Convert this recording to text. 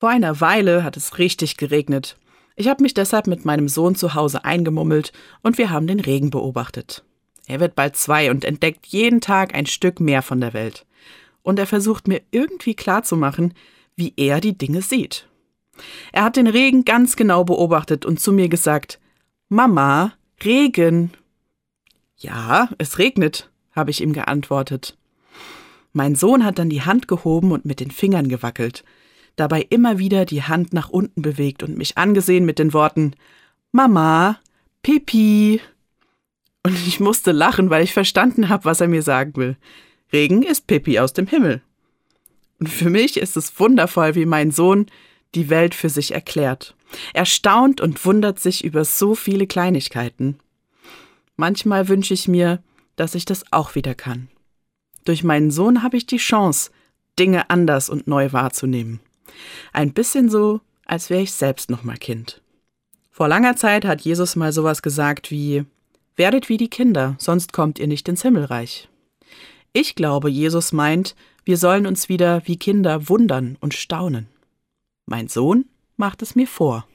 Vor einer Weile hat es richtig geregnet. Ich habe mich deshalb mit meinem Sohn zu Hause eingemummelt und wir haben den Regen beobachtet. Er wird bald zwei und entdeckt jeden Tag ein Stück mehr von der Welt. Und er versucht mir irgendwie klarzumachen, wie er die Dinge sieht. Er hat den Regen ganz genau beobachtet und zu mir gesagt, Mama, Regen. Ja, es regnet, habe ich ihm geantwortet. Mein Sohn hat dann die Hand gehoben und mit den Fingern gewackelt, dabei immer wieder die Hand nach unten bewegt und mich angesehen mit den Worten Mama, Pipi. Und ich musste lachen, weil ich verstanden habe, was er mir sagen will. Regen ist Pipi aus dem Himmel. Und für mich ist es wundervoll, wie mein Sohn die Welt für sich erklärt. Er staunt und wundert sich über so viele Kleinigkeiten. Manchmal wünsche ich mir, dass ich das auch wieder kann. Durch meinen Sohn habe ich die Chance, Dinge anders und neu wahrzunehmen. Ein bisschen so, als wäre ich selbst noch mal Kind. Vor langer Zeit hat Jesus mal sowas gesagt wie Werdet wie die Kinder, sonst kommt ihr nicht ins Himmelreich. Ich glaube, Jesus meint, wir sollen uns wieder wie Kinder wundern und staunen. Mein Sohn macht es mir vor.